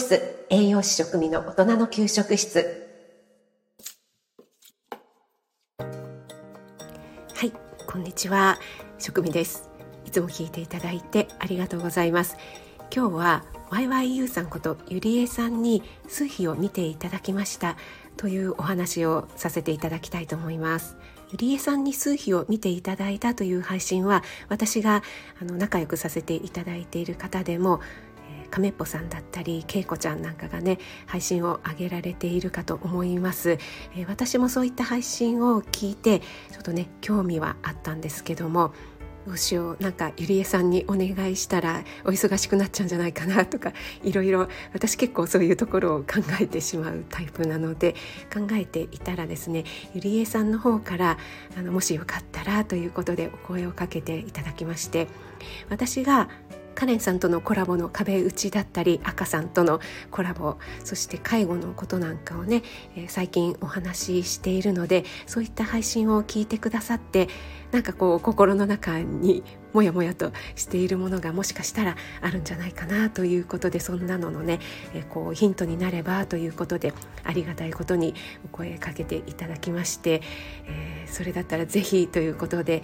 室栄養士食味の大人の給食室。はいこんにちは。食味です。いつも聞いていただいてありがとうございます。今日は YYU さんことゆりえさんに数日を見ていただきました。というお話をさせていただきたいと思います。ゆりえさんに数日を見ていただいたという配信は私があの仲良くさせていただいている方でも亀っぽさんだったりけいこちゃんなんかがね配信を上げられているかと思います、えー、私もそういった配信を聞いてちょっとね興味はあったんですけどもどうしようなんかゆりえさんにお願いしたらお忙しくなっちゃうんじゃないかなとかいろいろ私結構そういうところを考えてしまうタイプなので考えていたらですねゆりえさんの方からあのもしよかったらということでお声をかけていただきまして私がカレンさんとのコラボの壁打ちだったり赤さんとのコラボそして介護のことなんかをね、えー、最近お話ししているのでそういった配信を聞いてくださってなんかこう心の中にもやもやとしているものがもしかしたらあるんじゃないかなということでそんなののね、え、こうヒントになればということでありがたいことにお声かけていただきまして、えー、それだったらぜひということで、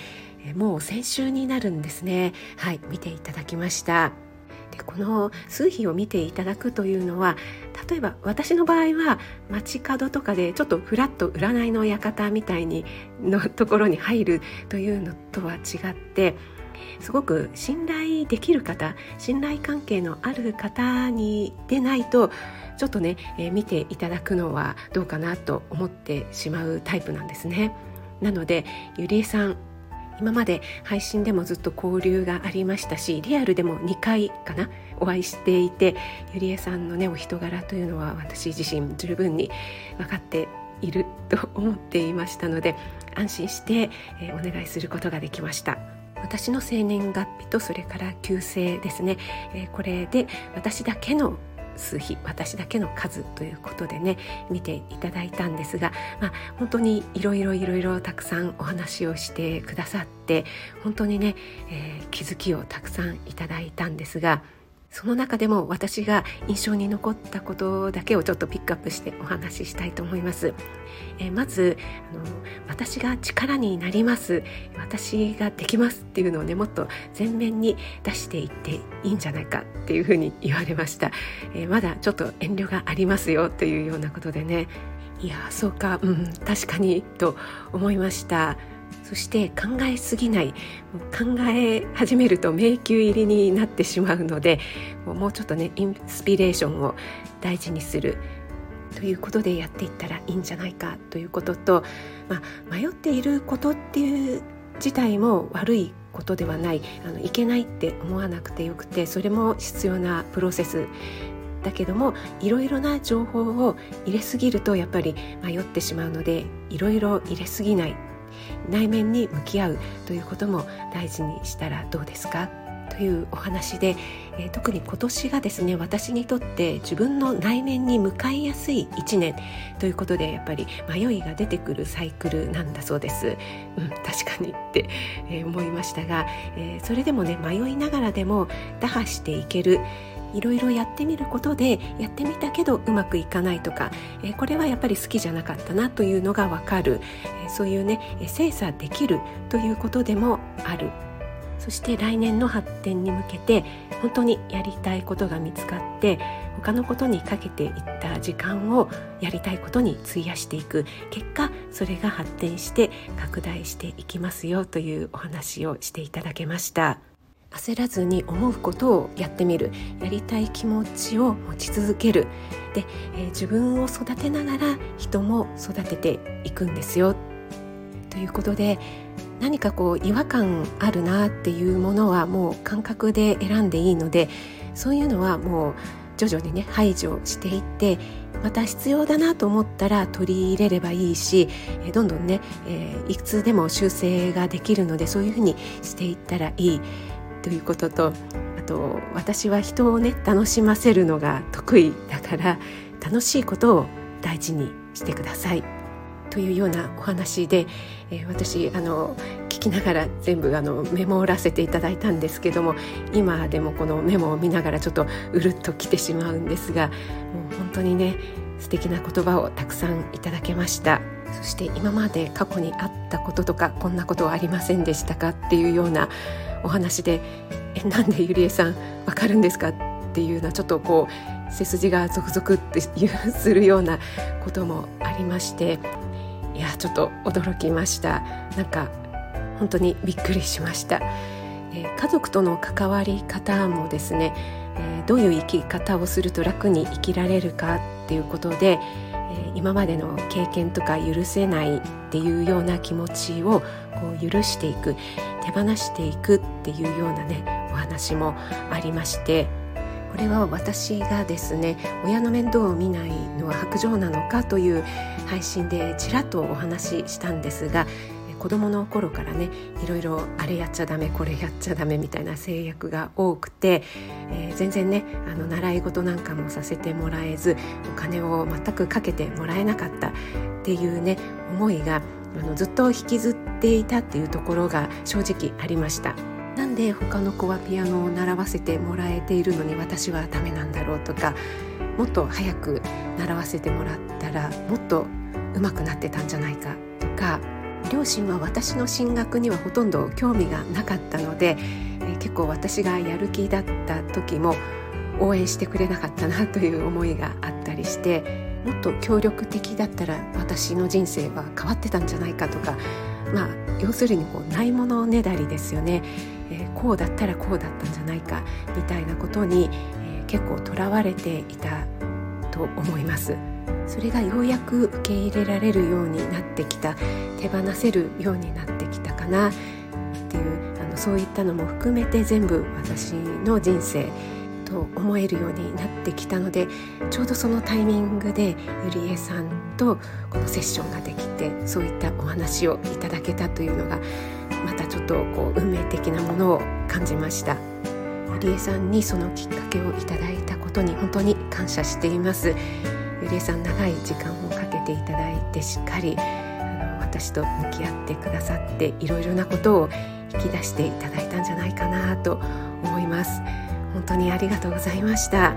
もう先週になるんですね。はい見ていただきました。でこの数日を見ていただくというのは例えば私の場合は街角とかでちょっとふらっと占いの館みたいにのところに入るというのとは違ってすごく信頼できる方信頼関係のある方にでないとちょっとね、えー、見ていただくのはどうかなと思ってしまうタイプなんですね。なのでゆりえさん今まで配信でもずっと交流がありましたしリアルでも2回かなお会いしていてゆりえさんのねお人柄というのは私自身十分に分かっていると思っていましたので安心して、えー、お願いすることができました私の生年月日とそれから旧姓ですね、えー、これで私だけの数比私だけの数ということでね見ていただいたんですが、まあ、本当にいろいろいろいろたくさんお話をしてくださって本当にね、えー、気づきをたくさんいただいたんですがその中でも私が印象に残ったことだけをちょっとピックアップしてお話ししたいと思います。え、まずあの私が力になります。私ができますっていうのをねもっと前面に出していっていいんじゃないかっていうふうに言われました、え、まだちょっと遠慮がありますよというようなことでね。いやそうか。うん確かにと思いました。そして考えすぎない考え始めると迷宮入りになってしまうのでもうちょっとねインスピレーションを大事にするということでやっていったらいいんじゃないかということと、まあ、迷っていることっていう自体も悪いことではないあのいけないって思わなくてよくてそれも必要なプロセスだけどもいろいろな情報を入れすぎるとやっぱり迷ってしまうのでいろいろ入れすぎない。内面に向き合うということも大事にしたらどうですか？というお話で、えー、特に今年がですね私にとって自分の内面に向かいやすい1年ということでやっぱり迷いが出てくるサイクルなんだそうです。うん、確かにって、えー、思いましたが、えー、それでもね迷いながらでも打破していけるいろいろやってみることでやってみたけどうまくいかないとか、えー、これはやっぱり好きじゃなかったなというのがわかる、えー、そういうね精査できるということでもある。そして来年の発展に向けて本当にやりたいことが見つかって他のことにかけていった時間をやりたいことに費やしていく。結果それが発展して拡大していきますよというお話をしていただけました。焦らずに思うことをやってみる。やりたい気持ちを持ち続ける。で、えー、自分を育てながら人も育てていくんですよ。ということで何かこう違和感あるなっていうものはもう感覚で選んでいいのでそういうのはもう徐々にね排除していってまた必要だなと思ったら取り入れればいいしどんどんね、えー、いつでも修正ができるのでそういうふうにしていったらいい。ということとあと私は人をね楽しませるのが得意だから楽しいことを大事にしてください。というようなお話で、えー、私あの聞きながら全部あのメモらせていただいたんですけども今でもこのメモを見ながらちょっとうるっときてしまうんですがもう本当にね素敵な言葉をたくさんいただけました。そして今まで過去にあったこととかこんなことはありませんでしたか？っていうようなお話で「えなんでゆりえさんわかるんですか?」っていうようなちょっとこう背筋がゾクゾクってするようなこともありましていやちょっと驚きました。なんか本当にびっくりしました、えー、家族との関わり方もですね、えー、どういう生き方をすると楽に生きられるかっていうことで、えー、今までの経験とか許せないっていうような気持ちをこう許していく。手放していくっていうようなねお話もありましてこれは私がですね親の面倒を見ないのは白状なのかという配信でちらっとお話ししたんですが子供の頃からねいろいろあれやっちゃダメこれやっちゃダメみたいな制約が多くて、えー、全然ねあの習い事なんかもさせてもらえずお金を全くかけてもらえなかったっていうね思いがあのずっと引きずっていたっていうところが正直ありました。なんで他の子はピアノを習わせてもらえているのに私はダメなんだろうとかもっと早く習わせてもらったらもっと上手くなってたんじゃないかとか両親は私の進学にはほとんど興味がなかったので、え、結構私がやる気だった時も応援してくれなかったなという思いがあったりしてもっと協力的だったら私の人生は変わってたんじゃないかとかまあ要するにこうないものねだりですよね、えー、こうだったらこうだったんじゃないかみたいなことに、えー、結構とらわれていたと思います。それがようやく受け入れられるようになってきた手放せるようになってきたかなっていうあのそういったのも含めて全部私の人生と思えるようになってきたのでちょうどそのタイミングでゆりえさんとこのセッションができてそういったお話をいただけたというのがまたちょっとこう運命的なものを感じました。ゆりえさんにそのきっかけをいただいたことに本当に感謝しています。ゆりえさん長い時間をかけていただいてしっかりあの私と向き合ってくださっていろいろなことを引き出していただいたんじゃないかなと思います。本当にありがとうございました、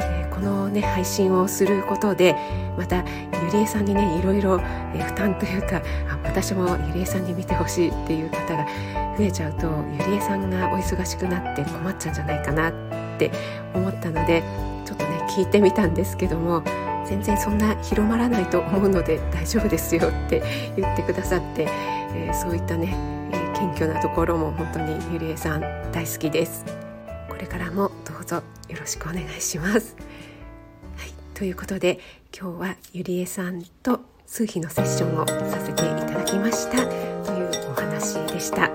えー、このね配信をすることでまたゆりえさんにねいろいろ、えー、負担というか私もゆりえさんに見てほしいっていう方が増えちゃうとゆりえさんがお忙しくなって困っちゃうんじゃないかなって思ったのでちょっとね聞いてみたんですけども全然そんな広まらないと思うので大丈夫ですよって言ってくださって、えー、そういったね、え、謙虚なところも本当にゆりえさん大好きです。これからもどうぞよろしくお願いします。はいということで今日はゆりえさんと数秘のセッションをさせていただきました。というお話でした。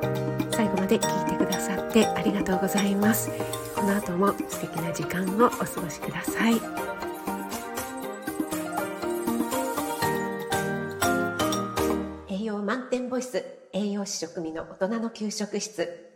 最後まで聞いてくださってありがとうございます。この後も素敵な時間をお過ごしください。栄養満点ボイス栄養士食味の大人の給食室。